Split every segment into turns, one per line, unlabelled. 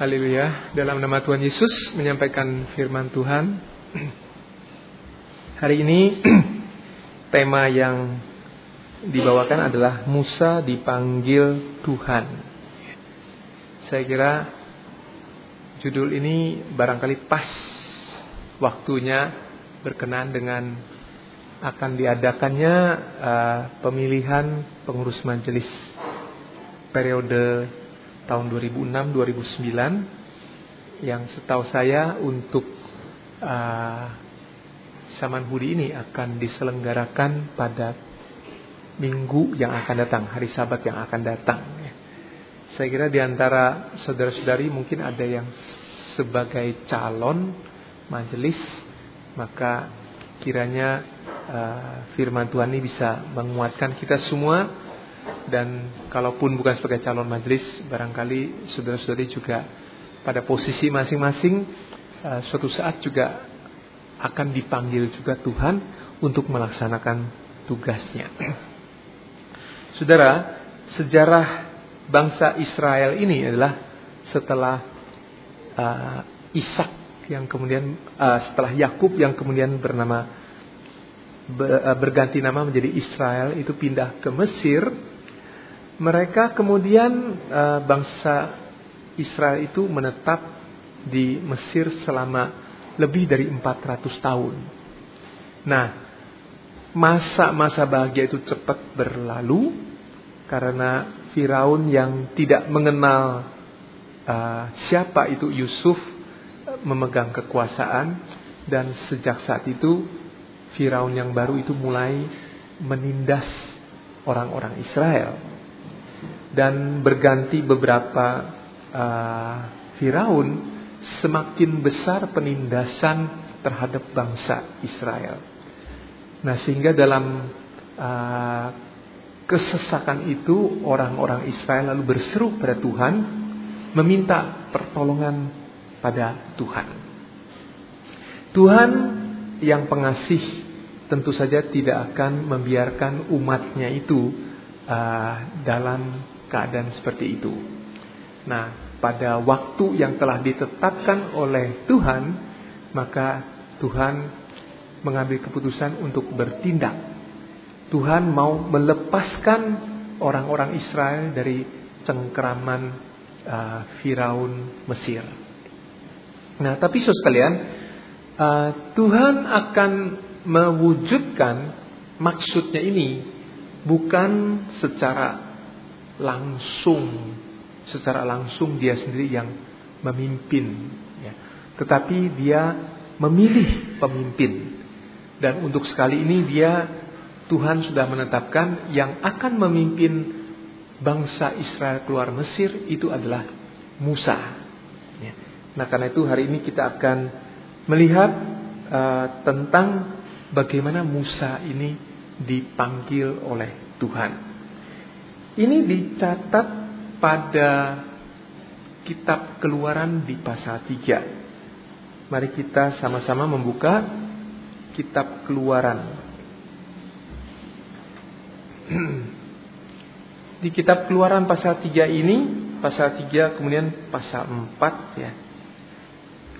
Haleluya. Dalam nama Tuhan Yesus menyampaikan firman Tuhan. Hari ini tema yang dibawakan adalah Musa dipanggil Tuhan. Saya kira judul ini barangkali pas waktunya berkenan dengan akan diadakannya uh, pemilihan pengurus majelis periode tahun 2006-2009 yang setahu saya untuk uh, Saman Hudi ini akan diselenggarakan pada minggu yang akan datang, hari Sabat yang akan datang. Saya kira di antara saudara-saudari mungkin ada yang sebagai calon majelis, maka kiranya uh, firman Tuhan ini bisa menguatkan kita semua dan kalaupun bukan sebagai calon majelis barangkali saudara-saudari juga pada posisi masing-masing uh, suatu saat juga akan dipanggil juga Tuhan untuk melaksanakan tugasnya. Saudara, sejarah bangsa Israel ini adalah setelah uh, Ishak yang kemudian uh, setelah Yakub yang kemudian bernama berganti nama menjadi Israel itu pindah ke Mesir mereka kemudian uh, bangsa Israel itu menetap di Mesir selama lebih dari 400 tahun. Nah, masa-masa bahagia itu cepat berlalu karena Firaun yang tidak mengenal uh, siapa itu Yusuf memegang kekuasaan dan sejak saat itu Firaun yang baru itu mulai menindas orang-orang Israel dan berganti beberapa uh, Firaun semakin besar penindasan terhadap bangsa Israel. Nah sehingga dalam uh, kesesakan itu orang-orang Israel lalu berseru pada Tuhan meminta pertolongan pada Tuhan. Tuhan yang pengasih tentu saja tidak akan membiarkan umatnya itu uh, dalam keadaan seperti itu. Nah, pada waktu yang telah ditetapkan oleh Tuhan, maka Tuhan mengambil keputusan untuk bertindak. Tuhan mau melepaskan orang-orang Israel dari cengkeraman uh, Firaun Mesir. Nah, tapi saudara sekalian, uh, Tuhan akan mewujudkan maksudnya ini bukan secara langsung secara langsung dia sendiri yang memimpin ya. tetapi dia memilih pemimpin dan untuk sekali ini dia Tuhan sudah menetapkan yang akan memimpin bangsa Israel keluar Mesir itu adalah Musa ya. nah karena itu hari ini kita akan melihat uh, tentang bagaimana Musa ini dipanggil oleh Tuhan ini dicatat pada kitab keluaran di pasal 3. Mari kita sama-sama membuka kitab keluaran. Di kitab keluaran pasal 3 ini, pasal 3 kemudian pasal 4 ya.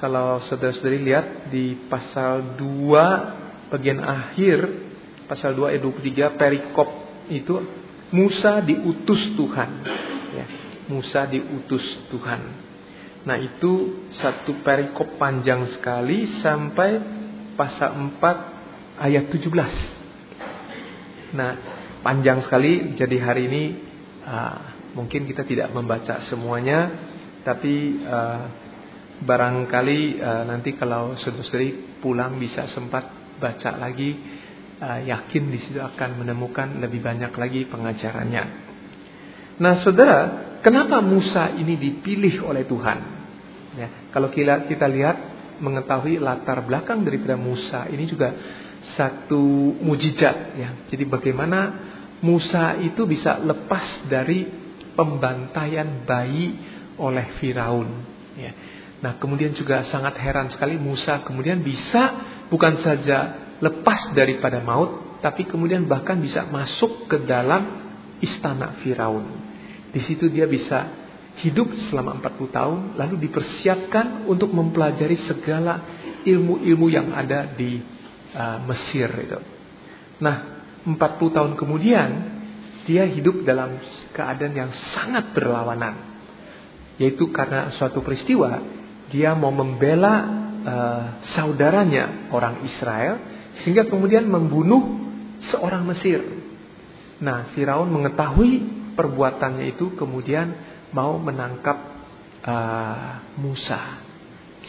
Kalau saudara-saudari lihat di pasal 2 bagian akhir, pasal 2 ayat 23 perikop itu Musa diutus Tuhan. Ya, Musa diutus Tuhan. Nah itu satu perikop panjang sekali sampai pasal 4 ayat 17. Nah panjang sekali jadi hari ini uh, mungkin kita tidak membaca semuanya tapi uh, barangkali uh, nanti kalau saudara pulang bisa sempat baca lagi uh, yakin di situ akan menemukan lebih banyak lagi pengajarannya. Nah, saudara, kenapa Musa ini dipilih oleh Tuhan? Ya, kalau kita, kita lihat mengetahui latar belakang daripada Musa ini juga satu mujizat ya. Jadi bagaimana Musa itu bisa lepas dari pembantaian bayi oleh Firaun ya. Nah, kemudian juga sangat heran sekali Musa kemudian bisa bukan saja lepas daripada maut, tapi kemudian bahkan bisa masuk ke dalam istana Firaun. Di situ dia bisa hidup selama 40 tahun lalu dipersiapkan untuk mempelajari segala ilmu-ilmu yang ada di uh, Mesir itu. Nah, 40 tahun kemudian dia hidup dalam keadaan yang sangat berlawanan. Yaitu karena suatu peristiwa dia mau membela uh, saudaranya orang Israel sehingga kemudian membunuh seorang Mesir. Nah, Firaun mengetahui perbuatannya itu kemudian mau menangkap uh, Musa.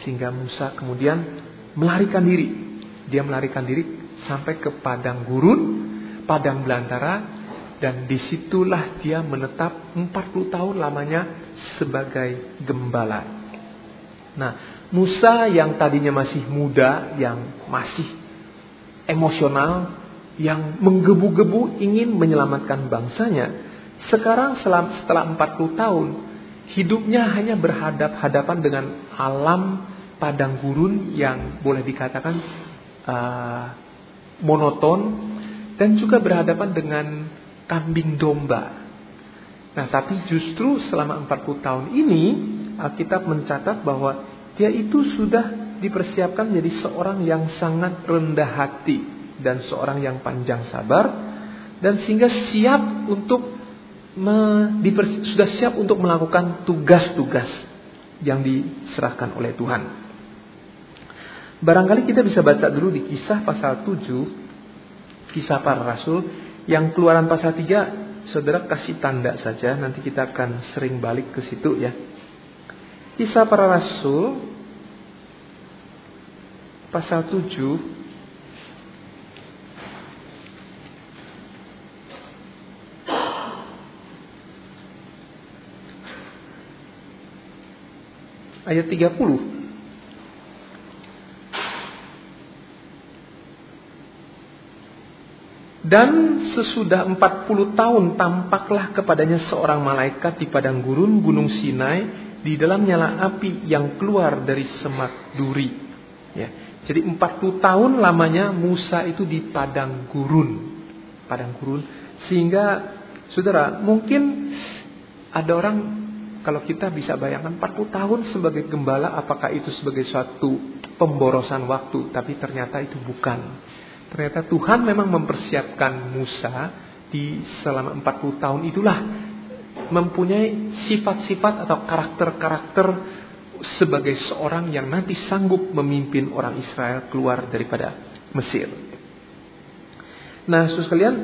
Sehingga Musa kemudian melarikan diri. Dia melarikan diri sampai ke padang gurun, padang belantara, dan di situlah dia menetap 40 tahun lamanya sebagai gembala. Nah, Musa yang tadinya masih muda, yang masih emosional, yang menggebu-gebu ingin menyelamatkan bangsanya, sekarang setelah 40 tahun, hidupnya hanya berhadap-hadapan dengan alam padang gurun yang boleh dikatakan uh, monoton dan juga berhadapan dengan kambing domba. Nah, tapi justru selama 40 tahun ini Alkitab mencatat bahwa dia itu sudah dipersiapkan menjadi seorang yang sangat rendah hati dan seorang yang panjang sabar dan sehingga siap untuk sudah siap untuk melakukan tugas-tugas yang diserahkan oleh Tuhan. Barangkali kita bisa baca dulu di kisah pasal 7, kisah para rasul, yang keluaran pasal 3, saudara kasih tanda saja, nanti kita akan sering balik ke situ ya. Kisah para rasul, pasal 7, ayat 30. Dan sesudah 40 tahun tampaklah kepadanya seorang malaikat di padang gurun gunung Sinai di dalam nyala api yang keluar dari semak duri. Ya. Jadi 40 tahun lamanya Musa itu di padang gurun. Padang gurun sehingga saudara mungkin ada orang kalau kita bisa bayangkan 40 tahun sebagai gembala apakah itu sebagai suatu pemborosan waktu tapi ternyata itu bukan. Ternyata Tuhan memang mempersiapkan Musa di selama 40 tahun itulah mempunyai sifat-sifat atau karakter-karakter sebagai seorang yang nanti sanggup memimpin orang Israel keluar daripada Mesir. Nah, saudara sekalian,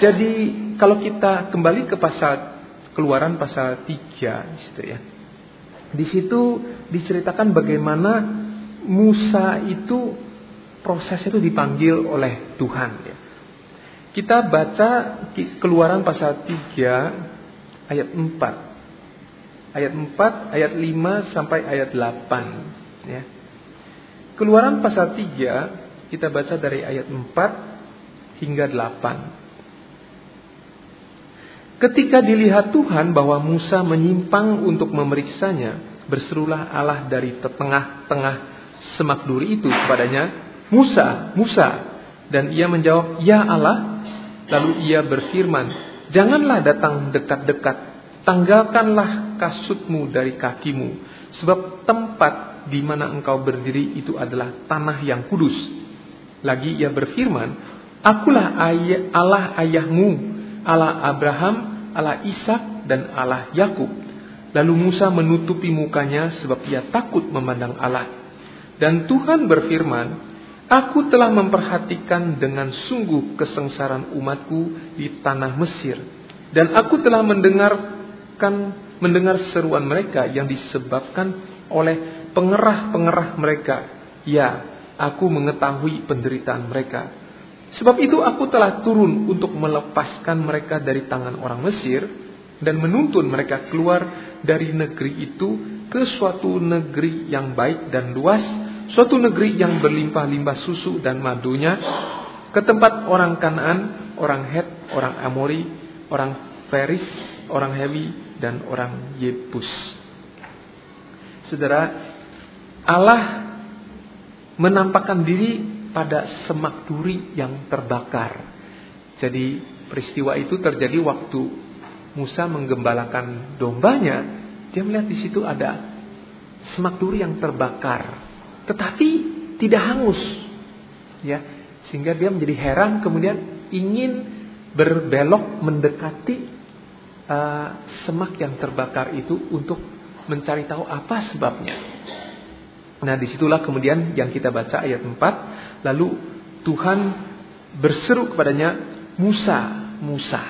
jadi kalau kita kembali ke pasal Keluaran pasal 3 situ ya. Di situ diceritakan bagaimana Musa itu prosesnya itu dipanggil oleh Tuhan ya. Kita baca Keluaran pasal 3 ayat 4. Ayat 4, ayat 5 sampai ayat 8 ya. Keluaran pasal 3 kita baca dari ayat 4 hingga 8. Ketika dilihat Tuhan bahwa Musa menyimpang untuk memeriksanya, berserulah Allah dari tengah-tengah semak duri itu kepadanya, Musa, Musa. Dan ia menjawab, Ya Allah. Lalu ia berfirman, Janganlah datang dekat-dekat, tanggalkanlah kasutmu dari kakimu, sebab tempat di mana engkau berdiri itu adalah tanah yang kudus. Lagi ia berfirman, Akulah ayah, Allah ayahmu, Allah Abraham, Allah Ishak dan Allah Yakub. Lalu Musa menutupi mukanya sebab ia takut memandang Allah. Dan Tuhan berfirman, Aku telah memperhatikan dengan sungguh kesengsaraan umatku di tanah Mesir. Dan aku telah mendengarkan mendengar seruan mereka yang disebabkan oleh pengerah-pengerah mereka. Ya, aku mengetahui penderitaan mereka. Sebab itu aku telah turun untuk melepaskan mereka dari tangan orang Mesir dan menuntun mereka keluar dari negeri itu ke suatu negeri yang baik dan luas, suatu negeri yang berlimpah-limpah susu dan madunya, ke tempat orang Kanaan, orang Het, orang Amori, orang Feris, orang Hewi, dan orang Yebus. Saudara, Allah menampakkan diri pada semak duri yang terbakar. Jadi peristiwa itu terjadi waktu Musa menggembalakan dombanya Dia melihat di situ ada semak duri yang terbakar, tetapi tidak hangus. Ya, sehingga dia menjadi heran kemudian ingin berbelok mendekati uh, semak yang terbakar itu untuk mencari tahu apa sebabnya. Nah di situlah kemudian yang kita baca ayat 4 Lalu Tuhan berseru kepadanya Musa, Musa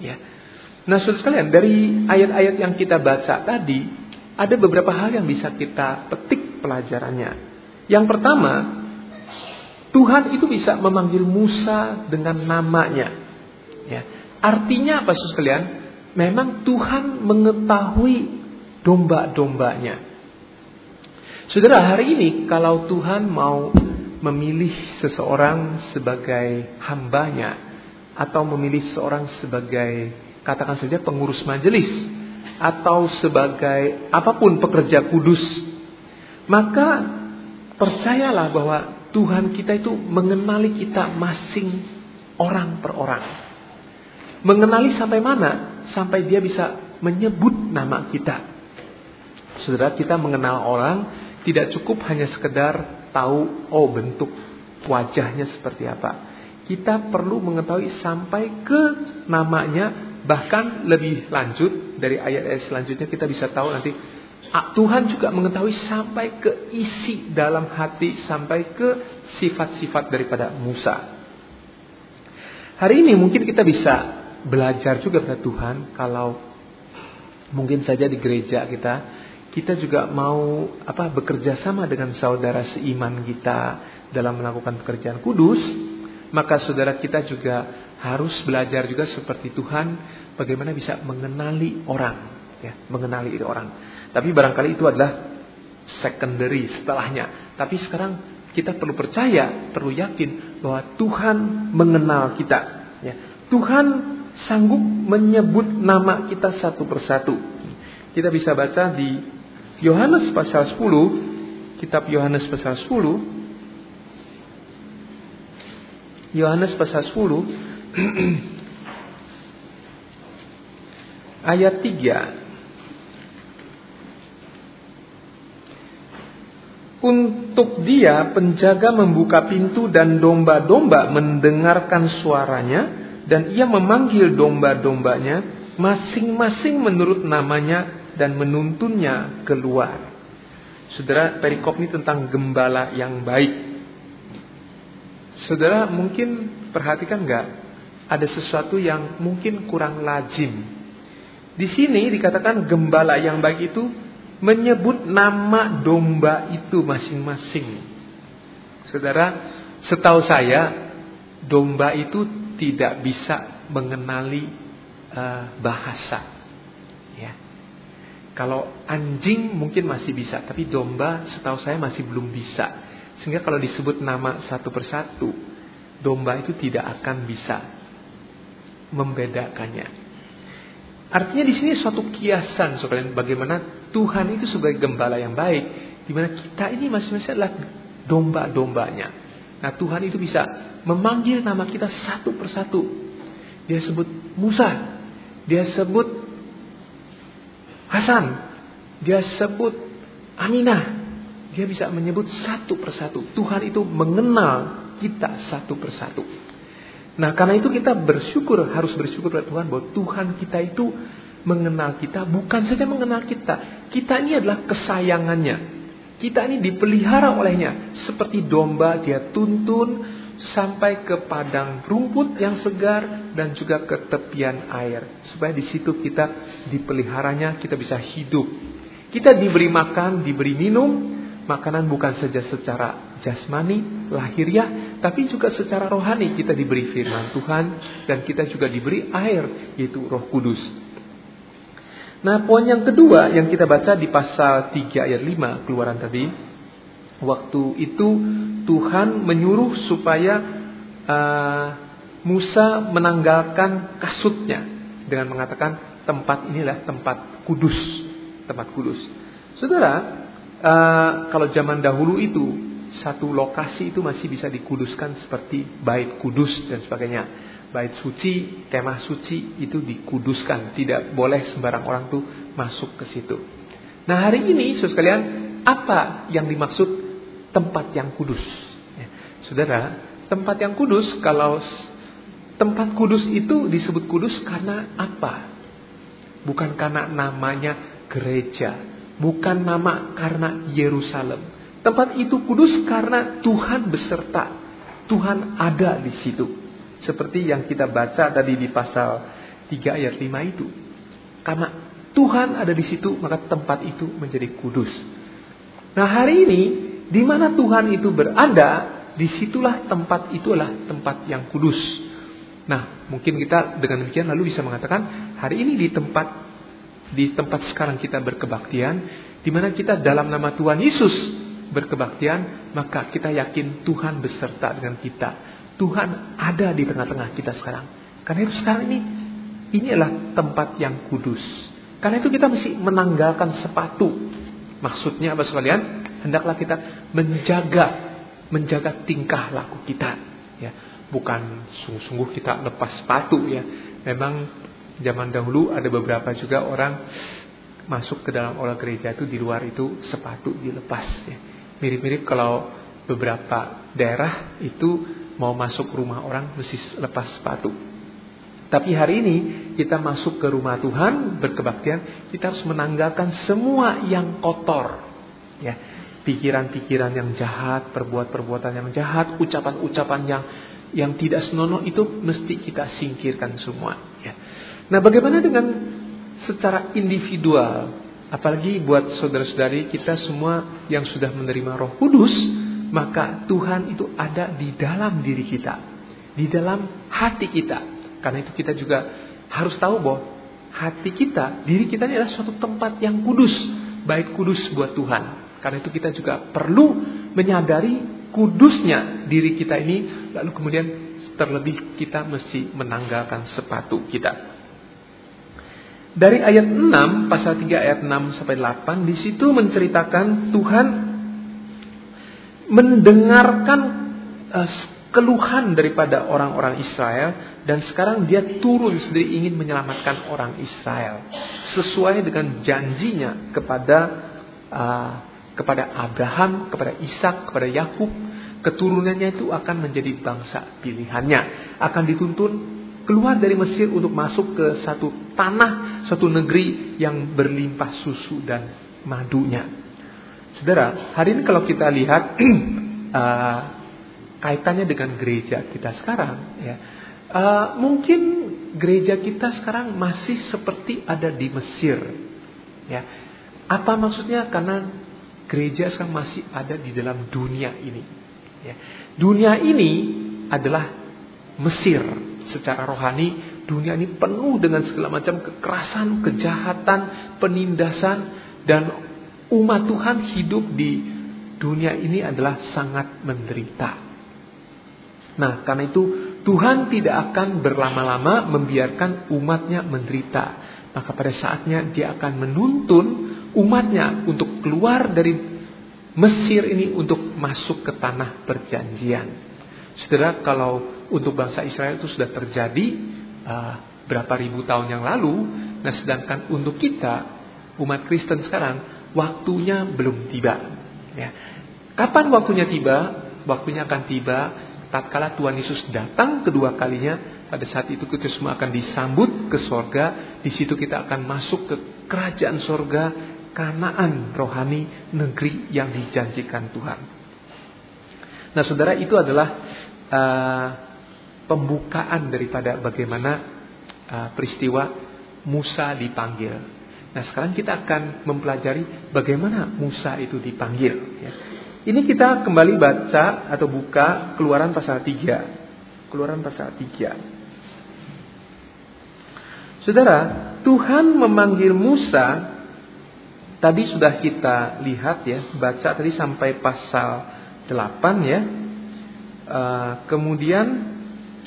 ya. Nah saudara sekalian dari ayat-ayat yang kita baca tadi Ada beberapa hal yang bisa kita petik pelajarannya Yang pertama Tuhan itu bisa memanggil Musa dengan namanya ya. Artinya apa saudara sekalian Memang Tuhan mengetahui domba-dombanya Saudara, hari ini kalau Tuhan mau memilih seseorang sebagai hambanya atau memilih seseorang sebagai katakan saja pengurus majelis atau sebagai apa pun pekerja kudus, maka percayalah bahwa Tuhan kita itu mengenali kita masing orang per orang. Mengenali sampai mana? Sampai dia bisa menyebut nama kita. Saudara, kita mengenal orang tidak cukup hanya sekedar tahu oh bentuk wajahnya seperti apa. Kita perlu mengetahui sampai ke namanya bahkan lebih lanjut dari ayat-ayat selanjutnya kita bisa tahu nanti Tuhan juga mengetahui sampai ke isi dalam hati sampai ke sifat-sifat daripada Musa. Hari ini mungkin kita bisa belajar juga pada Tuhan kalau mungkin saja di gereja kita kita juga mau apa bekerja sama dengan saudara seiman kita dalam melakukan pekerjaan kudus, maka saudara kita juga harus belajar juga seperti Tuhan bagaimana bisa mengenali orang, ya, mengenali orang. Tapi barangkali itu adalah secondary setelahnya. Tapi sekarang kita perlu percaya, perlu yakin bahwa Tuhan mengenal kita. Ya. Tuhan sanggup menyebut nama kita satu persatu. Kita bisa baca di Yohanes pasal 10, kitab Yohanes pasal 10, Yohanes pasal 10 ayat 3 Untuk dia penjaga membuka pintu dan domba-domba mendengarkan suaranya dan ia memanggil domba-dombanya masing-masing menurut namanya dan menuntunnya keluar. Saudara, perikop ini tentang gembala yang baik. Saudara mungkin perhatikan nggak ada sesuatu yang mungkin kurang lazim. Di sini dikatakan gembala yang baik itu menyebut nama domba itu masing-masing. Saudara, setahu saya domba itu tidak bisa mengenali uh, bahasa. Kalau anjing mungkin masih bisa, tapi domba setahu saya masih belum bisa. Sehingga kalau disebut nama satu persatu, domba itu tidak akan bisa membedakannya. Artinya di sini suatu kiasan sekalian bagaimana Tuhan itu sebagai gembala yang baik, di mana kita ini masing-masing adalah domba-dombanya. Nah Tuhan itu bisa memanggil nama kita satu persatu. Dia sebut Musa, dia sebut Hasan, dia sebut Aminah. Dia bisa menyebut satu persatu. Tuhan itu mengenal kita satu persatu. Nah karena itu kita bersyukur, harus bersyukur pada Tuhan bahwa Tuhan kita itu mengenal kita, bukan saja mengenal kita. Kita ini adalah kesayangannya. Kita ini dipelihara olehnya. Seperti domba dia tuntun sampai ke padang rumput yang segar dan juga ke tepian air. Supaya di situ kita dipeliharanya kita bisa hidup. Kita diberi makan diberi minum. Makanan bukan saja secara jasmani lahiriah tapi juga secara rohani. Kita diberi firman Tuhan dan kita juga diberi air yaitu Roh Kudus. Nah poin yang kedua yang kita baca di pasal 3 ayat 5 keluaran tadi Waktu itu Tuhan menyuruh supaya uh, Musa menanggalkan kasutnya dengan mengatakan tempat inilah tempat kudus, tempat kudus. Saudara, uh, kalau zaman dahulu itu satu lokasi itu masih bisa dikuduskan seperti bait kudus dan sebagainya. bait suci, kemah suci itu dikuduskan. Tidak boleh sembarang orang tuh masuk ke situ. Nah hari ini, saudara sekalian, apa yang dimaksud tempat yang kudus? Ya, saudara, tempat yang kudus kalau tempat kudus itu disebut kudus karena apa? Bukan karena namanya gereja, bukan nama karena Yerusalem. Tempat itu kudus karena Tuhan beserta. Tuhan ada di situ. Seperti yang kita baca tadi di pasal 3 ayat 5 itu. Karena Tuhan ada di situ, maka tempat itu menjadi kudus. Nah hari ini, di mana Tuhan itu berada, di situlah tempat itu adalah tempat yang kudus. Nah, mungkin kita dengan demikian lalu bisa mengatakan hari ini di tempat di tempat sekarang kita berkebaktian, di mana kita dalam nama Tuhan Yesus berkebaktian, maka kita yakin Tuhan beserta dengan kita. Tuhan ada di tengah-tengah kita sekarang. Karena itu sekarang ini ini adalah tempat yang kudus. Karena itu kita mesti menanggalkan sepatu. Maksudnya apa sekalian? Hendaklah kita menjaga menjaga tingkah laku kita, ya. Bukan sungguh-sungguh kita lepas sepatu ya. Memang zaman dahulu ada beberapa juga orang masuk ke dalam olah gereja itu di luar itu sepatu dilepas ya. Mirip-mirip kalau beberapa daerah itu mau masuk rumah orang mesti lepas sepatu. Tapi hari ini kita masuk ke rumah Tuhan berkebaktian, kita harus menanggalkan semua yang kotor. Ya, pikiran-pikiran yang jahat, perbuatan-perbuatan yang jahat, ucapan-ucapan yang yang tidak senonoh itu mesti kita singkirkan semua. Ya. Nah, bagaimana dengan secara individual? Apalagi buat saudara-saudari kita semua yang sudah menerima Roh Kudus, maka Tuhan itu ada di dalam diri kita, di dalam hati kita. Karena itu kita juga harus tahu bahwa hati kita, diri kita ini adalah suatu tempat yang kudus, baik kudus buat Tuhan. Karena itu kita juga perlu menyadari kudusnya diri kita ini, lalu kemudian terlebih kita mesti menanggalkan sepatu kita. Dari ayat 6, pasal 3 ayat 6 sampai 8, di situ menceritakan Tuhan mendengarkan uh, keluhan daripada orang-orang Israel dan sekarang dia turun sendiri ingin menyelamatkan orang Israel sesuai dengan janjinya kepada uh, kepada Abraham, kepada Ishak, kepada Yakub, keturunannya itu akan menjadi bangsa pilihannya, akan dituntun keluar dari Mesir untuk masuk ke satu tanah, satu negeri yang berlimpah susu dan madunya. Saudara, hari ini kalau kita lihat uh, kaitannya dengan gereja kita sekarang, ya, uh, mungkin gereja kita sekarang masih seperti ada di Mesir. Ya, apa maksudnya? Karena gereja sekarang masih ada di dalam dunia ini. Ya. Dunia ini adalah Mesir secara rohani. Dunia ini penuh dengan segala macam kekerasan, kejahatan, penindasan, dan umat Tuhan hidup di dunia ini adalah sangat menderita. Nah, karena itu Tuhan tidak akan berlama-lama membiarkan umatnya menderita. Maka pada saatnya dia akan menuntun umatnya untuk keluar dari Mesir ini untuk masuk ke tanah perjanjian. Saudara, kalau untuk bangsa Israel itu sudah terjadi uh, berapa ribu tahun yang lalu, nah sedangkan untuk kita umat Kristen sekarang waktunya belum tiba. Ya. Kapan waktunya tiba? Waktunya akan tiba tatkala Tuhan Yesus datang kedua kalinya. Pada saat itu kita semua akan disambut ke sorga. Di situ kita akan masuk ke kerajaan sorga, kanaan rohani negeri yang dijanjikan Tuhan. Nah, saudara itu adalah uh, pembukaan daripada bagaimana uh, peristiwa Musa dipanggil. Nah sekarang kita akan mempelajari bagaimana Musa itu dipanggil. Ya. Ini kita kembali baca atau buka keluaran pasal 3. Keluaran pasal 3. Saudara, Tuhan memanggil Musa Tadi sudah kita lihat ya, baca tadi sampai pasal 8 ya. Uh, kemudian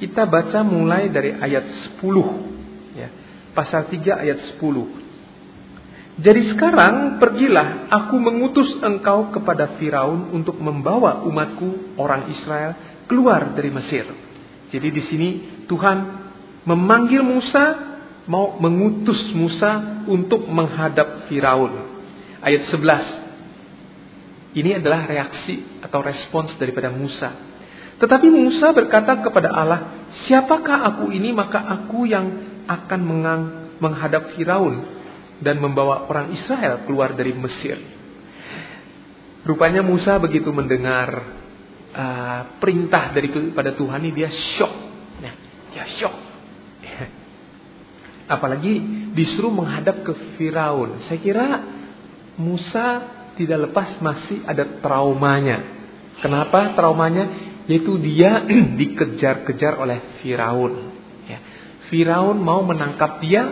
kita baca mulai dari ayat 10 ya. Pasal 3 ayat 10. Jadi sekarang pergilah, aku mengutus engkau kepada Firaun untuk membawa umatku orang Israel keluar dari Mesir. Jadi di sini Tuhan memanggil Musa mau mengutus Musa untuk menghadap Firaun. Ayat 11. Ini adalah reaksi atau respons daripada Musa. Tetapi Musa berkata kepada Allah, "Siapakah aku ini maka aku yang akan mengang, menghadap Firaun dan membawa orang Israel keluar dari Mesir?" Rupanya Musa begitu mendengar uh, perintah daripada Tuhan ini dia shock. Nah, dia shock Apalagi disuruh menghadap ke Firaun. Saya kira Musa tidak lepas masih ada traumanya. Kenapa traumanya? Yaitu dia dikejar-kejar oleh Firaun. Ya. Firaun mau menangkap dia,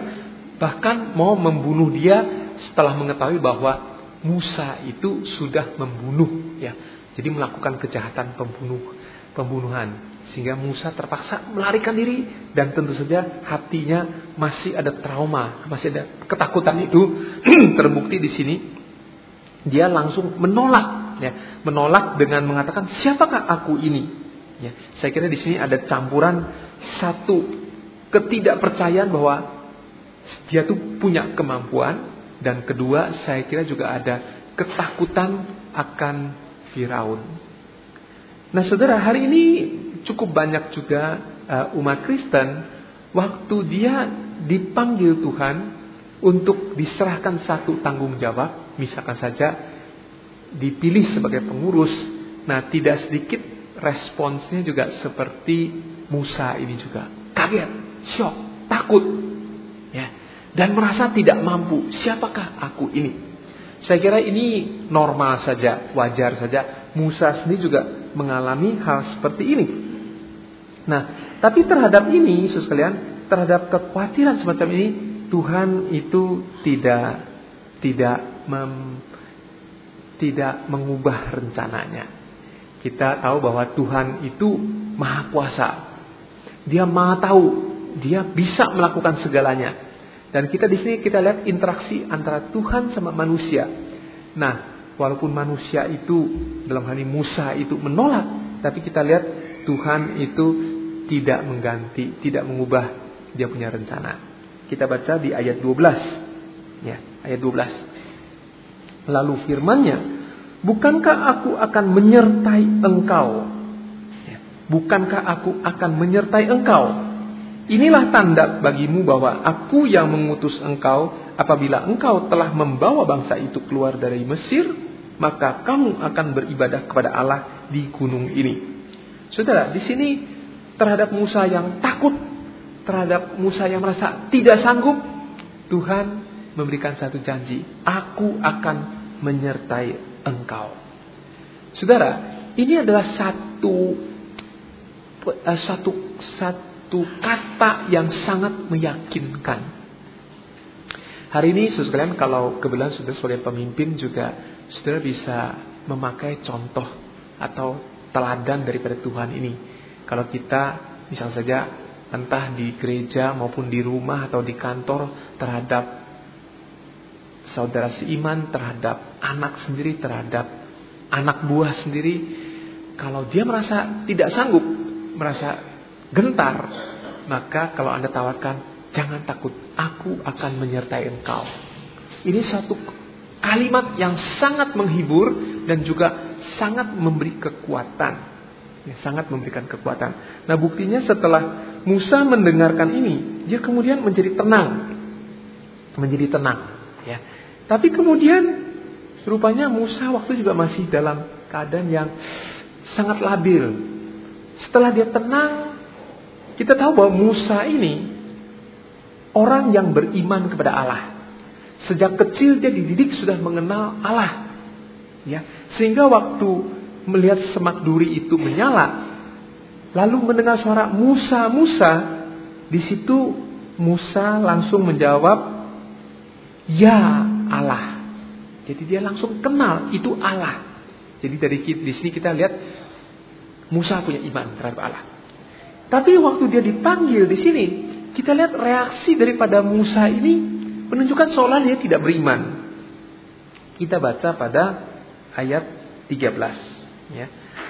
bahkan mau membunuh dia setelah mengetahui bahwa Musa itu sudah membunuh. Ya. Jadi melakukan kejahatan pembunuh, pembunuhan. Sehingga Musa terpaksa melarikan diri dan tentu saja hatinya masih ada trauma, masih ada ketakutan itu terbukti di sini. Dia langsung menolak, ya, menolak dengan mengatakan siapakah aku ini? Ya, saya kira di sini ada campuran satu ketidakpercayaan bahwa dia tuh punya kemampuan dan kedua saya kira juga ada ketakutan akan Firaun. Nah, saudara, hari ini cukup banyak juga uh, umat Kristen waktu dia dipanggil Tuhan untuk diserahkan satu tanggung jawab, misalkan saja dipilih sebagai pengurus. Nah, tidak sedikit responsnya juga seperti Musa ini juga. Kaget, shock, takut. Ya, dan merasa tidak mampu. Siapakah aku ini? Saya kira ini normal saja, wajar saja. Musa sendiri juga mengalami hal seperti ini. Nah, tapi terhadap ini, Yesus kalian, terhadap kekhawatiran semacam ini, Tuhan itu tidak tidak mem, tidak mengubah rencananya. Kita tahu bahwa Tuhan itu maha kuasa. Dia maha tahu, dia bisa melakukan segalanya. Dan kita di sini kita lihat interaksi antara Tuhan sama manusia. Nah, walaupun manusia itu dalam hal ini Musa itu menolak, tapi kita lihat Tuhan itu tidak mengganti, tidak mengubah dia punya rencana. Kita baca di ayat 12. Ya, ayat 12. Lalu firman-Nya, "Bukankah aku akan menyertai engkau?" Ya, "Bukankah aku akan menyertai engkau?" Inilah tanda bagimu bahwa aku yang mengutus engkau apabila engkau telah membawa bangsa itu keluar dari Mesir, maka kamu akan beribadah kepada Allah di gunung ini. Saudara, di sini terhadap Musa yang takut, terhadap Musa yang merasa tidak sanggup, Tuhan memberikan satu janji, aku akan menyertai engkau. Saudara, ini adalah satu eh, satu satu kata yang sangat meyakinkan. Hari ini saudara sekalian kalau kebetulan sudah sebagai pemimpin juga saudara bisa memakai contoh atau teladan daripada Tuhan ini kalau kita misal saja entah di gereja maupun di rumah atau di kantor terhadap saudara seiman, terhadap anak sendiri, terhadap anak buah sendiri, kalau dia merasa tidak sanggup, merasa gentar, maka kalau Anda tawarkan, jangan takut, aku akan menyertai engkau. Ini satu kalimat yang sangat menghibur dan juga sangat memberi kekuatan Ya, sangat memberikan kekuatan. Nah buktinya setelah Musa mendengarkan ini, dia kemudian menjadi tenang. Menjadi tenang. Ya. Tapi kemudian rupanya Musa waktu juga masih dalam keadaan yang sangat labil. Setelah dia tenang, kita tahu bahwa Musa ini orang yang beriman kepada Allah. Sejak kecil dia dididik sudah mengenal Allah. Ya, sehingga waktu melihat semak duri itu menyala, lalu mendengar suara Musa, Musa, di situ Musa langsung menjawab, "Ya Allah." Jadi dia langsung kenal itu Allah. Jadi dari di sini kita lihat Musa punya iman terhadap Allah. Tapi waktu dia dipanggil di sini, kita lihat reaksi daripada Musa ini menunjukkan seolah dia tidak beriman. Kita baca pada ayat 13. Ya.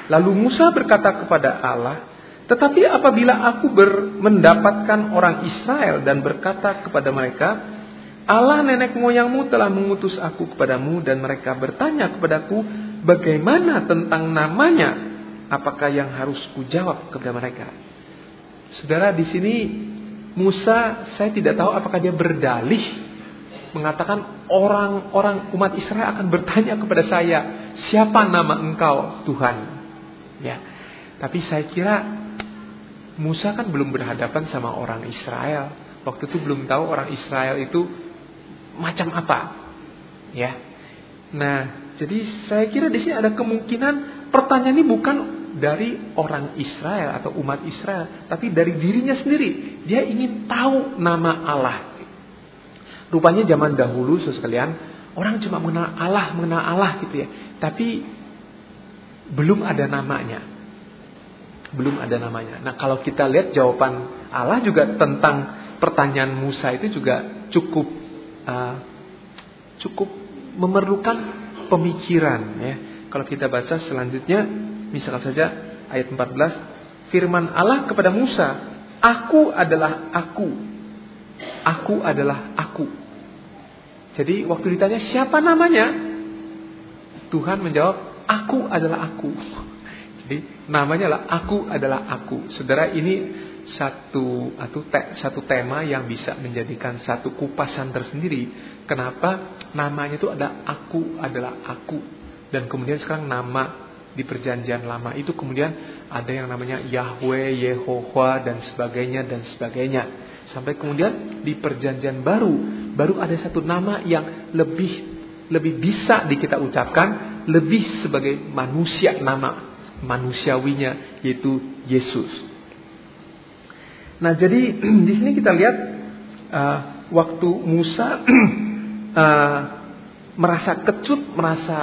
Lalu Musa berkata kepada Allah, Tetapi apabila aku ber, mendapatkan orang Israel dan berkata kepada mereka, Allah nenek moyangmu telah mengutus aku kepadamu dan mereka bertanya kepadaku bagaimana tentang namanya, apakah yang harus kujawab kepada mereka. Saudara di sini Musa saya tidak tahu apakah dia berdalih mengatakan orang-orang umat Israel akan bertanya kepada saya, siapa nama engkau Tuhan? Ya. Tapi saya kira Musa kan belum berhadapan sama orang Israel. Waktu itu belum tahu orang Israel itu macam apa. Ya. Nah, jadi saya kira di sini ada kemungkinan pertanyaan ini bukan dari orang Israel atau umat Israel, tapi dari dirinya sendiri. Dia ingin tahu nama Allah. Rupanya zaman dahulu, sekalian, orang cuma mengenal Allah, mengenal Allah gitu ya. Tapi belum ada namanya belum ada namanya. Nah, kalau kita lihat jawaban Allah juga tentang pertanyaan Musa itu juga cukup uh, cukup memerlukan pemikiran ya. Kalau kita baca selanjutnya, misalkan saja ayat 14, firman Allah kepada Musa, "Aku adalah aku. Aku adalah aku." Jadi waktu ditanya siapa namanya, Tuhan menjawab, "Aku adalah aku." Jadi namanya lah aku adalah aku. Saudara ini satu atau te, satu tema yang bisa menjadikan satu kupasan tersendiri. Kenapa namanya itu ada aku adalah aku dan kemudian sekarang nama di perjanjian lama itu kemudian ada yang namanya Yahweh, Yehovah dan sebagainya dan sebagainya. Sampai kemudian di perjanjian baru baru ada satu nama yang lebih lebih bisa di kita ucapkan lebih sebagai manusia nama manusiawinya yaitu Yesus. Nah, jadi di sini kita lihat uh, waktu Musa uh, merasa kecut, merasa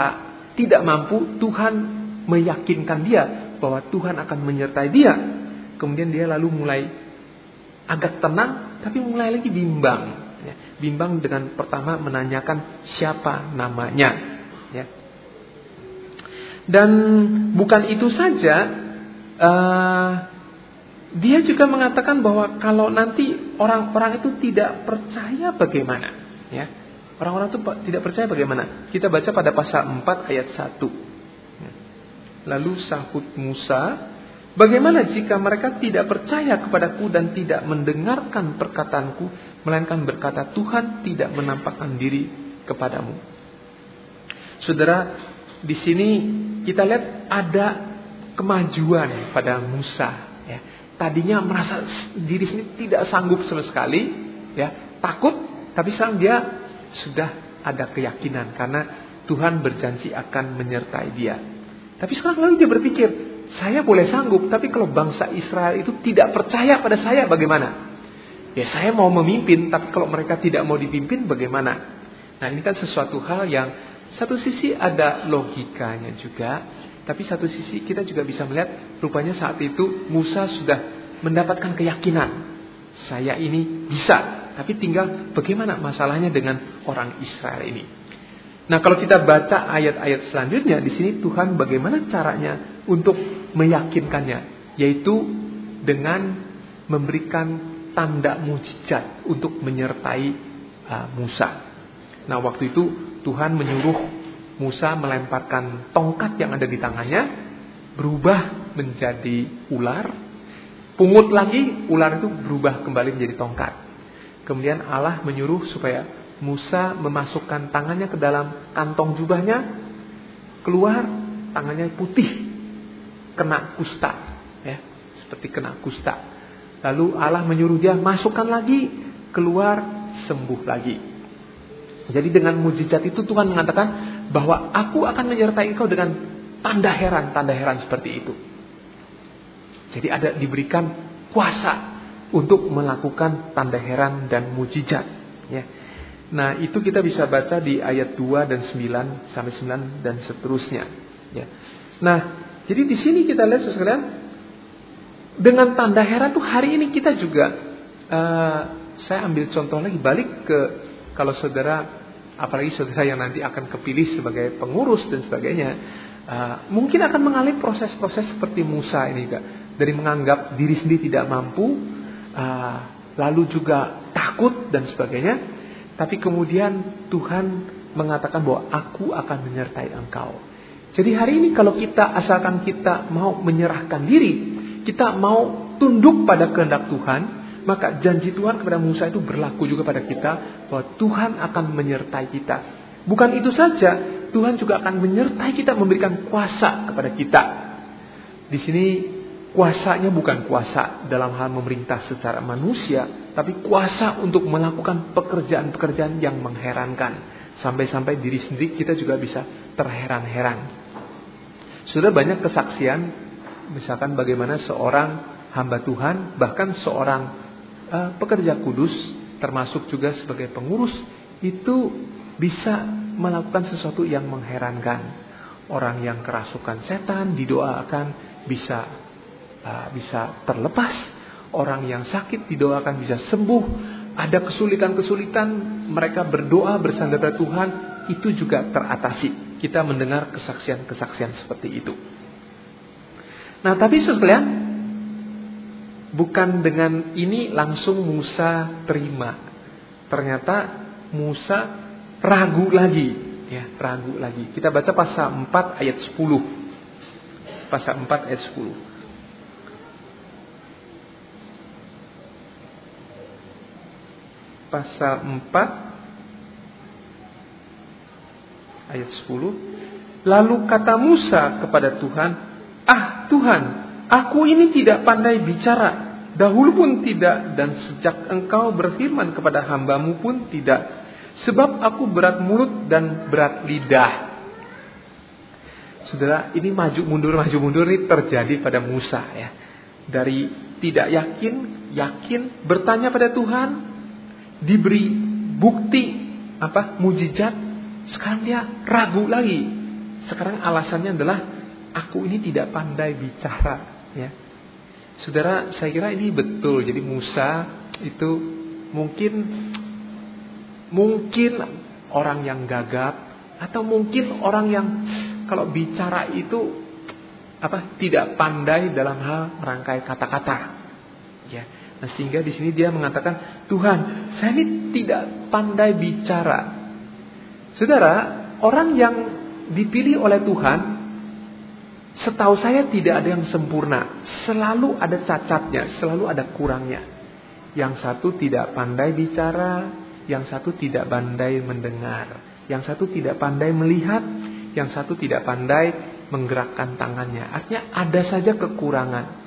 tidak mampu, Tuhan meyakinkan dia bahwa Tuhan akan menyertai dia. Kemudian dia lalu mulai agak tenang, tapi mulai lagi bimbang. Ya, bimbang dengan pertama menanyakan siapa namanya. Ya, dan bukan itu saja, uh, dia juga mengatakan bahwa kalau nanti orang-orang itu tidak percaya bagaimana, ya. Orang-orang itu tidak percaya bagaimana? Kita baca pada pasal 4 ayat 1. Lalu sahut Musa, Bagaimana jika mereka tidak percaya kepadaku dan tidak mendengarkan perkataanku, melainkan berkata Tuhan tidak menampakkan diri kepadamu. Saudara, di sini kita lihat ada kemajuan pada Musa. Ya. Tadinya merasa diri sendiri tidak sanggup sama sekali, ya takut, tapi sekarang dia sudah ada keyakinan karena Tuhan berjanji akan menyertai dia. Tapi sekarang lalu dia berpikir, saya boleh sanggup, tapi kalau bangsa Israel itu tidak percaya pada saya bagaimana? Ya saya mau memimpin, tapi kalau mereka tidak mau dipimpin bagaimana? Nah ini kan sesuatu hal yang satu sisi ada logikanya juga, tapi satu sisi kita juga bisa melihat rupanya saat itu Musa sudah mendapatkan keyakinan. Saya ini bisa, tapi tinggal bagaimana masalahnya dengan orang Israel ini. Nah, kalau kita baca ayat-ayat selanjutnya di sini Tuhan bagaimana caranya untuk meyakinkannya, yaitu dengan memberikan tanda mujizat untuk menyertai uh, Musa. Nah, waktu itu Tuhan menyuruh Musa melemparkan tongkat yang ada di tangannya berubah menjadi ular. Pungut lagi, ular itu berubah kembali menjadi tongkat. Kemudian Allah menyuruh supaya Musa memasukkan tangannya ke dalam kantong jubahnya, keluar tangannya putih, kena kusta, ya, seperti kena kusta. Lalu Allah menyuruh dia masukkan lagi, keluar sembuh lagi. Jadi dengan mujizat itu Tuhan mengatakan bahwa aku akan menyertai engkau dengan tanda heran, tanda heran seperti itu. Jadi ada diberikan kuasa untuk melakukan tanda heran dan mujizat. Ya. Nah itu kita bisa baca di ayat 2 dan 9 sampai 9 dan seterusnya. Ya. Nah jadi di sini kita lihat sekalian dengan tanda heran tuh hari ini kita juga uh, saya ambil contoh lagi balik ke kalau saudara, apalagi saudara yang nanti akan kepilih sebagai pengurus dan sebagainya, uh, mungkin akan mengalami proses-proses seperti Musa ini, kak. dari menganggap diri sendiri tidak mampu, uh, lalu juga takut dan sebagainya. Tapi kemudian Tuhan mengatakan bahwa aku akan menyertai engkau. Jadi hari ini kalau kita asalkan kita mau menyerahkan diri, kita mau tunduk pada kehendak Tuhan, maka janji Tuhan kepada Musa itu berlaku juga pada kita bahwa Tuhan akan menyertai kita. Bukan itu saja, Tuhan juga akan menyertai kita memberikan kuasa kepada kita. Di sini kuasanya bukan kuasa dalam hal memerintah secara manusia, tapi kuasa untuk melakukan pekerjaan-pekerjaan yang mengherankan. Sampai-sampai diri sendiri kita juga bisa terheran-heran. Sudah banyak kesaksian, misalkan bagaimana seorang hamba Tuhan, bahkan seorang uh, pekerja kudus, termasuk juga sebagai pengurus, itu bisa melakukan sesuatu yang mengherankan. Orang yang kerasukan setan didoakan bisa uh, bisa terlepas, orang yang sakit didoakan bisa sembuh, ada kesulitan-kesulitan mereka berdoa bersandar Tuhan itu juga teratasi. Kita mendengar kesaksian-kesaksian seperti itu. Nah, tapi sekalian bukan dengan ini langsung Musa terima. Ternyata Musa ragu lagi, ya, ragu lagi. Kita baca pasal 4 ayat 10. Pasal 4 ayat 10. Pasal 4 ayat 10 lalu kata Musa kepada Tuhan ah Tuhan aku ini tidak pandai bicara. Dahulu pun tidak dan sejak engkau berfirman kepada hambamu pun tidak. Sebab aku berat mulut dan berat lidah. Saudara, ini maju mundur maju mundur ini terjadi pada Musa ya. Dari tidak yakin, yakin, bertanya pada Tuhan, diberi bukti apa mujizat sekarang dia ragu lagi. Sekarang alasannya adalah aku ini tidak pandai bicara ya. Saudara saya kira ini betul. Jadi Musa itu mungkin mungkin orang yang gagap atau mungkin orang yang kalau bicara itu apa tidak pandai dalam hal merangkai kata-kata ya Nah, sehingga di sini dia mengatakan, Tuhan, saya ini tidak pandai bicara. Saudara, orang yang dipilih oleh Tuhan, setahu saya tidak ada yang sempurna. Selalu ada cacatnya, selalu ada kurangnya. Yang satu tidak pandai bicara, yang satu tidak pandai mendengar, yang satu tidak pandai melihat, yang satu tidak pandai menggerakkan tangannya. Artinya ada saja kekurangan.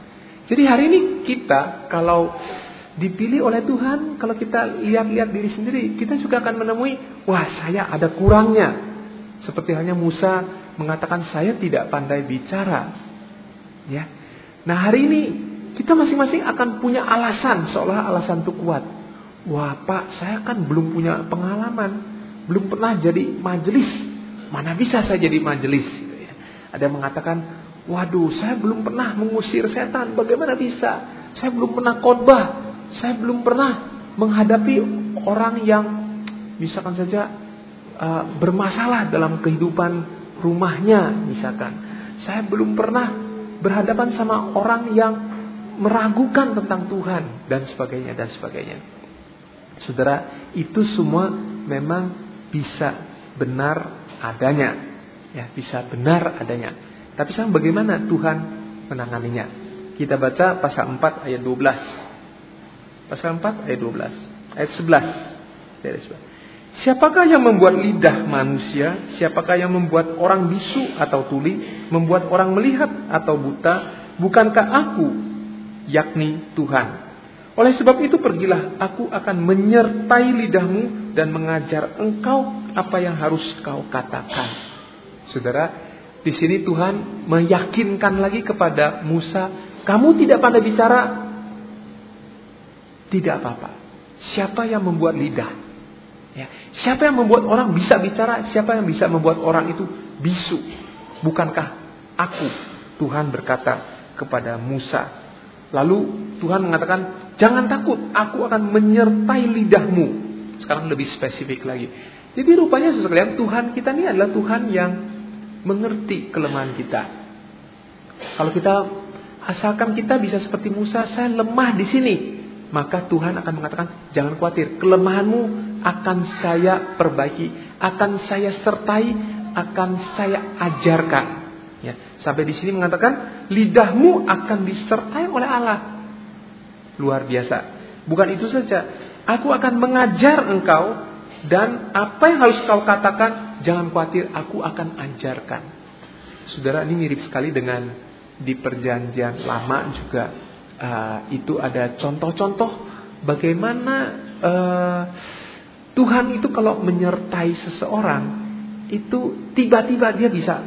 Jadi hari ini kita kalau dipilih oleh Tuhan, kalau kita lihat-lihat diri sendiri, kita juga akan menemui, wah saya ada kurangnya. Seperti hanya Musa mengatakan saya tidak pandai bicara. Ya. Nah hari ini kita masing-masing akan punya alasan, seolah alasan itu kuat. Wah pak, saya kan belum punya pengalaman, belum pernah jadi majelis. Mana bisa saya jadi majelis? Ya. Ada yang mengatakan, Waduh, saya belum pernah mengusir setan. Bagaimana bisa? Saya belum pernah khotbah. Saya belum pernah menghadapi orang yang misalkan saja uh, bermasalah dalam kehidupan rumahnya, misalkan. Saya belum pernah berhadapan sama orang yang meragukan tentang Tuhan dan sebagainya dan sebagainya. Saudara, itu semua memang bisa benar adanya. Ya, bisa benar adanya. Tapi sekarang bagaimana Tuhan menanganinya? Kita baca pasal 4 ayat 12. Pasal 4 ayat 12. Ayat 11. Siapakah yang membuat lidah manusia? Siapakah yang membuat orang bisu atau tuli? Membuat orang melihat atau buta? Bukankah aku, yakni Tuhan? Oleh sebab itu pergilah, aku akan menyertai lidahmu dan mengajar engkau apa yang harus kau katakan. Saudara, di sini Tuhan meyakinkan lagi kepada Musa, kamu tidak pandai bicara, tidak apa-apa. Siapa yang membuat lidah? Ya. Siapa yang membuat orang bisa bicara? Siapa yang bisa membuat orang itu bisu? Bukankah aku? Tuhan berkata kepada Musa. Lalu Tuhan mengatakan, jangan takut, aku akan menyertai lidahmu. Sekarang lebih spesifik lagi. Jadi rupanya sekalian Tuhan kita ini adalah Tuhan yang mengerti kelemahan kita. Kalau kita Asalkan kita bisa seperti Musa, saya lemah di sini. Maka Tuhan akan mengatakan, jangan khawatir, kelemahanmu akan saya perbaiki, akan saya sertai, akan saya ajarkan. Ya, sampai di sini mengatakan, lidahmu akan disertai oleh Allah. Luar biasa. Bukan itu saja, aku akan mengajar engkau dan apa yang harus kau katakan, jangan khawatir, aku akan ajarkan. Saudara, ini mirip sekali dengan di perjanjian lama juga uh, itu ada contoh-contoh bagaimana uh, Tuhan itu kalau menyertai seseorang itu tiba-tiba dia bisa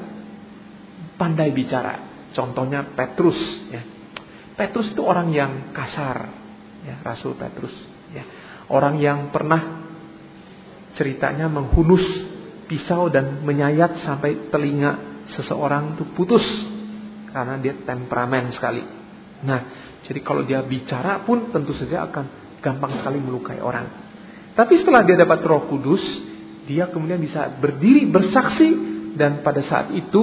pandai bicara. Contohnya Petrus ya. Petrus itu orang yang kasar ya, Rasul Petrus ya. Orang yang pernah ceritanya menghunus pisau dan menyayat sampai telinga seseorang itu putus karena dia temperamen sekali. Nah, jadi kalau dia bicara pun tentu saja akan gampang sekali melukai orang. Tapi setelah dia dapat Roh Kudus, dia kemudian bisa berdiri bersaksi dan pada saat itu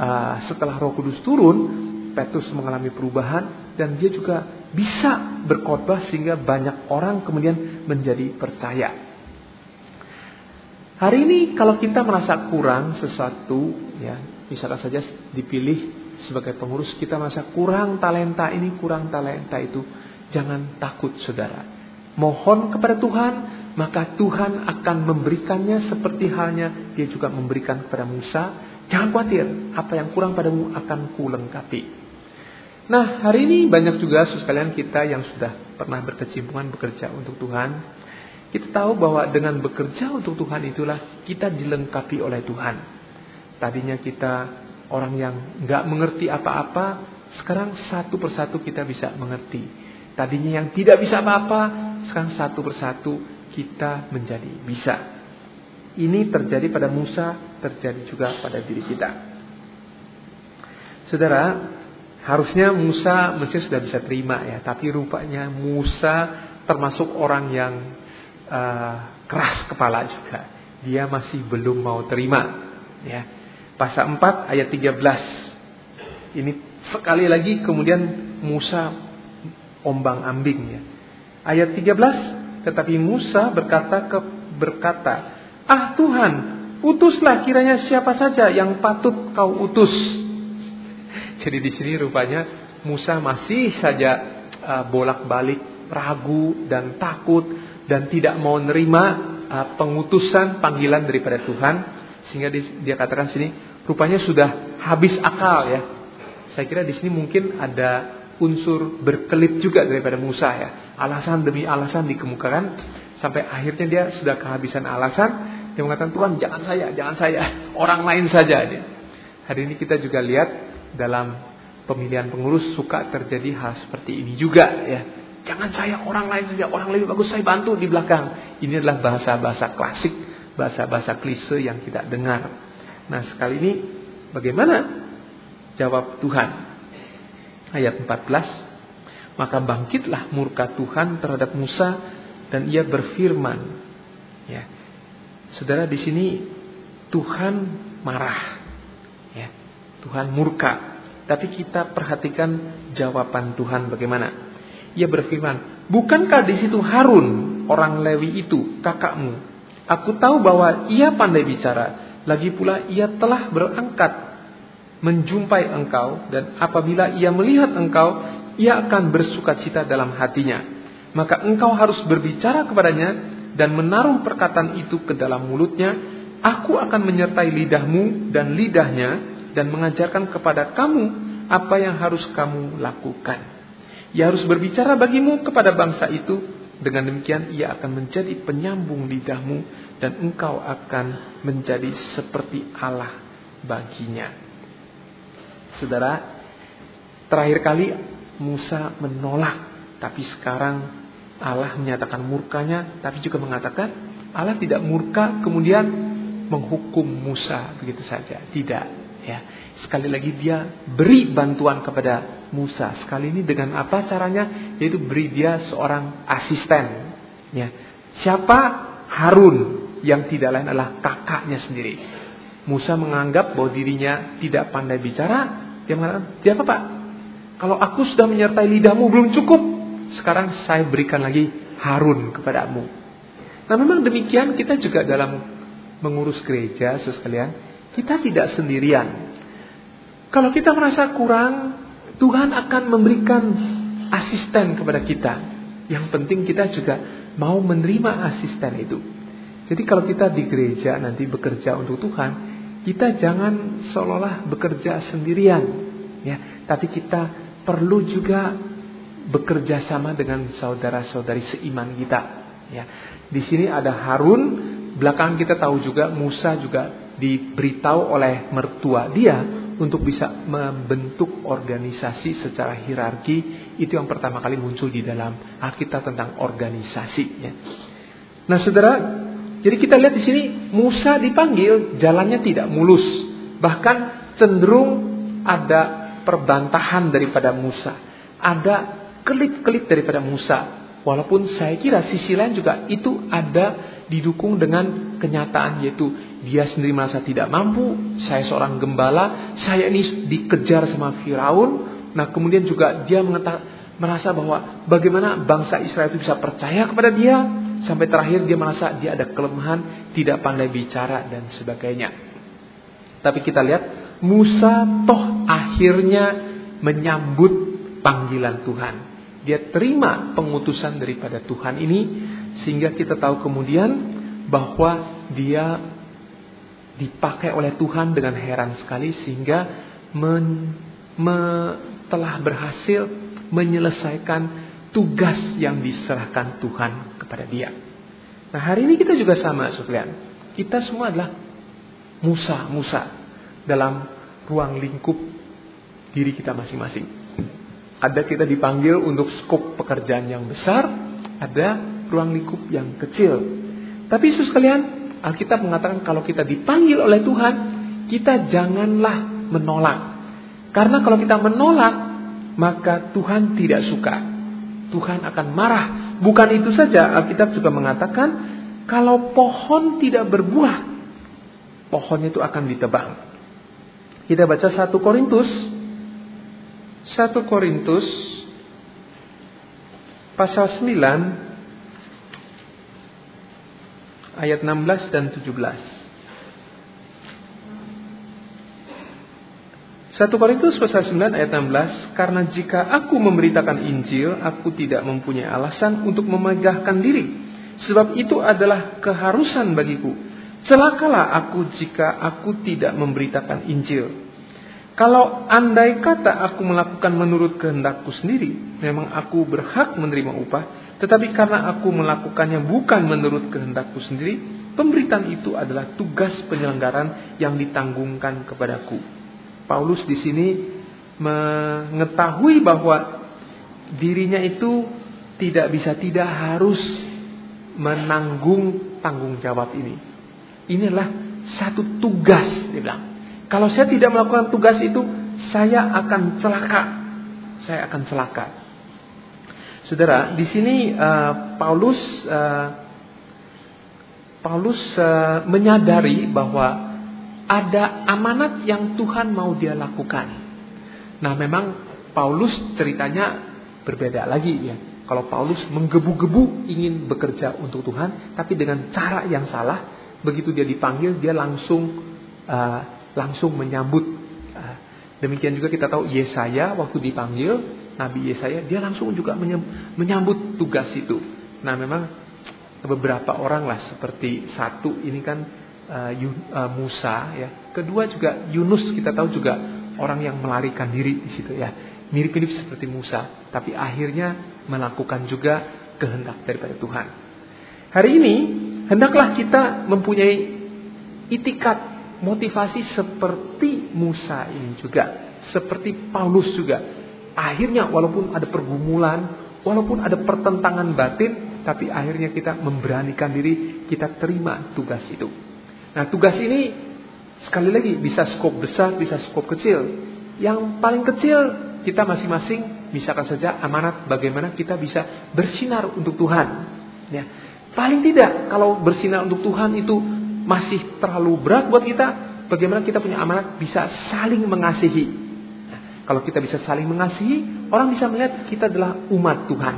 uh, setelah Roh Kudus turun, Petrus mengalami perubahan dan dia juga bisa berkhotbah sehingga banyak orang kemudian menjadi percaya. Hari ini kalau kita merasa kurang sesuatu, ya misalkan saja dipilih sebagai pengurus kita masa kurang talenta ini, kurang talenta itu. Jangan takut saudara. Mohon kepada Tuhan, maka Tuhan akan memberikannya seperti halnya dia juga memberikan kepada Musa. Jangan khawatir, apa yang kurang padamu akan kulengkapi. Nah, hari ini banyak juga sekalian kita yang sudah pernah berkecimpungan bekerja untuk Tuhan. Kita tahu bahwa dengan bekerja untuk Tuhan itulah kita dilengkapi oleh Tuhan. Tadinya kita orang yang nggak mengerti apa-apa, sekarang satu persatu kita bisa mengerti. Tadinya yang tidak bisa apa-apa, sekarang satu persatu kita menjadi bisa. Ini terjadi pada Musa, terjadi juga pada diri kita. Saudara, harusnya Musa mesti sudah bisa terima ya, tapi rupanya Musa termasuk orang yang uh, keras kepala juga. Dia masih belum mau terima, ya pasal 4 ayat 13. Ini sekali lagi kemudian Musa ombang-ambing ya. Ayat 13, tetapi Musa berkata ke berkata, "Ah Tuhan, utuslah kiranya siapa saja yang patut kau utus." Jadi di sini rupanya Musa masih saja uh, bolak-balik ragu dan takut dan tidak mau menerima uh, pengutusan panggilan daripada Tuhan sehingga dia katakan sini rupanya sudah habis akal ya. Saya kira di sini mungkin ada unsur berkelit juga daripada Musa ya. Alasan demi alasan dikemukakan sampai akhirnya dia sudah kehabisan alasan. Dia mengatakan Tuhan jangan saya, jangan saya, orang lain saja. Dia. Hari ini kita juga lihat dalam pemilihan pengurus suka terjadi hal seperti ini juga ya. Jangan saya, orang lain saja, orang lebih bagus saya bantu di belakang. Ini adalah bahasa-bahasa klasik bahasa-bahasa klise yang kita dengar. Nah, sekali ini bagaimana jawab Tuhan? Ayat 14. Maka bangkitlah murka Tuhan terhadap Musa dan ia berfirman. Ya. Saudara di sini Tuhan marah. Ya. Tuhan murka. Tapi kita perhatikan jawaban Tuhan bagaimana. Ia berfirman, "Bukankah di situ Harun, orang Lewi itu, kakakmu, Aku tahu bahwa ia pandai bicara, lagi pula ia telah berangkat menjumpai engkau dan apabila ia melihat engkau, ia akan bersuka cita dalam hatinya. Maka engkau harus berbicara kepadanya dan menaruh perkataan itu ke dalam mulutnya. Aku akan menyertai lidahmu dan lidahnya dan mengajarkan kepada kamu apa yang harus kamu lakukan. Ia harus berbicara bagimu kepada bangsa itu dengan demikian ia akan menjadi penyambung lidahmu dan engkau akan menjadi seperti Allah baginya. Saudara, terakhir kali Musa menolak, tapi sekarang Allah menyatakan murkanya, tapi juga mengatakan Allah tidak murka kemudian menghukum Musa begitu saja. Tidak, ya. Sekali lagi dia beri bantuan kepada Musa. Sekali ini dengan apa caranya? Yaitu beri dia seorang asisten. Ya. Siapa? Harun yang tidak lain adalah kakaknya sendiri. Musa menganggap bahwa dirinya tidak pandai bicara. Dia mengatakan, dia apa pak? Kalau aku sudah menyertai lidahmu belum cukup, sekarang saya berikan lagi Harun kepadamu. Nah memang demikian kita juga dalam mengurus gereja, saudara sekalian, kita tidak sendirian. Kalau kita merasa kurang, Tuhan akan memberikan asisten kepada kita. Yang penting kita juga mau menerima asisten itu. Jadi kalau kita di gereja nanti bekerja untuk Tuhan, kita jangan seolah-olah bekerja sendirian, ya. Tapi kita perlu juga bekerja sama dengan saudara-saudari seiman kita, ya. Di sini ada Harun, belakang kita tahu juga Musa juga diberitahu oleh mertua dia untuk bisa membentuk organisasi secara hierarki itu yang pertama kali muncul di dalam Alkitab tentang organisasi. Nah, Saudara, jadi kita lihat di sini Musa dipanggil jalannya tidak mulus, bahkan cenderung ada perbantahan daripada Musa. Ada kelip-kelip daripada Musa. Walaupun saya kira sisi lain juga itu ada didukung dengan kenyataan yaitu dia sendiri merasa tidak mampu, saya seorang gembala, saya ini dikejar sama Firaun. Nah, kemudian juga dia merasa bahwa bagaimana bangsa Israel itu bisa percaya kepada dia sampai terakhir dia merasa dia ada kelemahan, tidak pandai bicara dan sebagainya. Tapi kita lihat Musa toh akhirnya menyambut panggilan Tuhan. Dia terima pengutusan daripada Tuhan ini sehingga kita tahu kemudian bahwa dia dipakai oleh Tuhan dengan heran sekali sehingga men, me, telah berhasil menyelesaikan tugas yang diserahkan Tuhan kepada dia. Nah hari ini kita juga sama sekalian. Kita semua adalah Musa, Musa dalam ruang lingkup diri kita masing-masing. Ada kita dipanggil untuk skop pekerjaan yang besar, ada ruang lingkup yang kecil. Tapi Yesus sekalian, Alkitab mengatakan kalau kita dipanggil oleh Tuhan, kita janganlah menolak. Karena kalau kita menolak, maka Tuhan tidak suka. Tuhan akan marah. Bukan itu saja, Alkitab juga mengatakan kalau pohon tidak berbuah, pohonnya itu akan ditebang. Kita baca 1 Korintus 1 Korintus pasal 9 ayat 16 dan 17. 1 Korintus pasal 9 ayat 16 Karena jika aku memberitakan Injil Aku tidak mempunyai alasan untuk memegahkan diri. Sebab itu adalah keharusan bagiku. Celakalah aku jika aku tidak memberitakan Injil Kalau andai kata aku melakukan menurut kehendakku sendiri Memang aku berhak menerima upah tetapi karena aku melakukannya bukan menurut kehendakku sendiri, pemberitaan itu adalah tugas penyelenggaran yang ditanggungkan kepadaku. Paulus di sini mengetahui bahwa dirinya itu tidak bisa tidak harus menanggung tanggung jawab ini. Inilah satu tugas, dia bilang. Kalau saya tidak melakukan tugas itu, saya akan celaka. Saya akan celaka. Saudara, di sini uh, Paulus uh, Paulus uh, menyadari bahwa ada amanat yang Tuhan mau dia lakukan. Nah, memang Paulus ceritanya berbeda lagi ya. Kalau Paulus menggebu-gebu ingin bekerja untuk Tuhan, tapi dengan cara yang salah, begitu dia dipanggil, dia langsung uh, langsung menyambut. Uh, demikian juga kita tahu Yesaya waktu dipanggil, Nabi Yesaya, dia langsung juga menyambut tugas itu. Nah, memang beberapa orang lah seperti satu ini kan uh, uh, Musa ya. Kedua juga Yunus kita tahu juga orang yang melarikan diri di situ ya. Mirip-mirip seperti Musa, tapi akhirnya melakukan juga kehendak daripada Tuhan. Hari ini hendaklah kita mempunyai itikat motivasi seperti Musa ini juga, seperti Paulus juga akhirnya walaupun ada pergumulan, walaupun ada pertentangan batin, tapi akhirnya kita memberanikan diri, kita terima tugas itu. Nah, tugas ini sekali lagi bisa skop besar, bisa skop kecil. Yang paling kecil kita masing-masing misalkan saja amanat bagaimana kita bisa bersinar untuk Tuhan. Ya. Paling tidak kalau bersinar untuk Tuhan itu masih terlalu berat buat kita, bagaimana kita punya amanat bisa saling mengasihi Kalau kita bisa saling mengasihi, orang bisa melihat kita adalah umat Tuhan.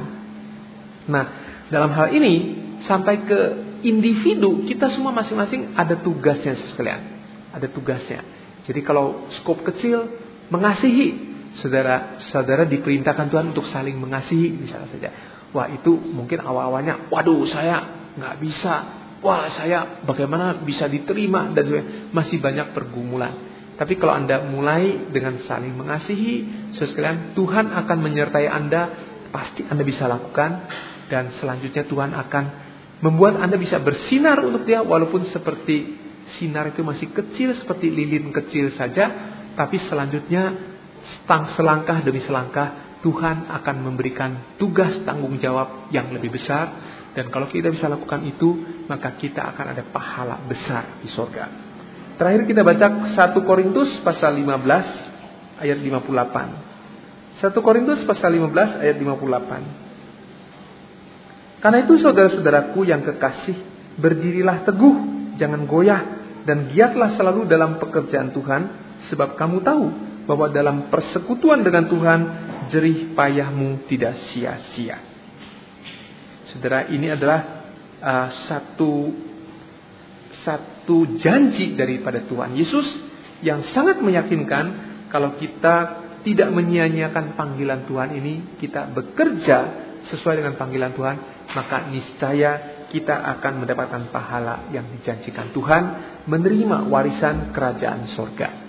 Nah, dalam hal ini sampai ke individu, kita semua masing-masing ada tugasnya sekalian. Ada tugasnya. Jadi kalau skop kecil, mengasihi. Saudara-saudara diperintahkan Tuhan untuk saling mengasihi misalnya saja. Wah itu mungkin awal-awalnya, waduh saya nggak bisa. Wah saya bagaimana bisa diterima dan masih banyak pergumulan. Tapi kalau Anda mulai dengan saling mengasihi, sekalian Tuhan akan menyertai Anda, pasti Anda bisa lakukan. Dan selanjutnya Tuhan akan membuat Anda bisa bersinar untuk Dia walaupun seperti sinar itu masih kecil seperti lilin kecil saja, tapi selanjutnya setang selangkah demi selangkah Tuhan akan memberikan tugas tanggung jawab yang lebih besar dan kalau kita bisa lakukan itu maka kita akan ada pahala besar di sorga. Terakhir kita baca 1 Korintus pasal 15 ayat 58. 1 Korintus pasal 15 ayat 58. Karena itu saudara-saudaraku yang kekasih, berdirilah teguh, jangan goyah, dan giatlah selalu dalam pekerjaan Tuhan, sebab kamu tahu bahwa dalam persekutuan dengan Tuhan, jerih payahmu tidak sia-sia. Saudara, ini adalah uh, satu satu janji daripada Tuhan Yesus yang sangat meyakinkan kalau kita tidak menyia-nyiakan panggilan Tuhan ini, kita bekerja sesuai dengan panggilan Tuhan, maka niscaya kita akan mendapatkan pahala yang dijanjikan Tuhan, menerima warisan kerajaan sorga.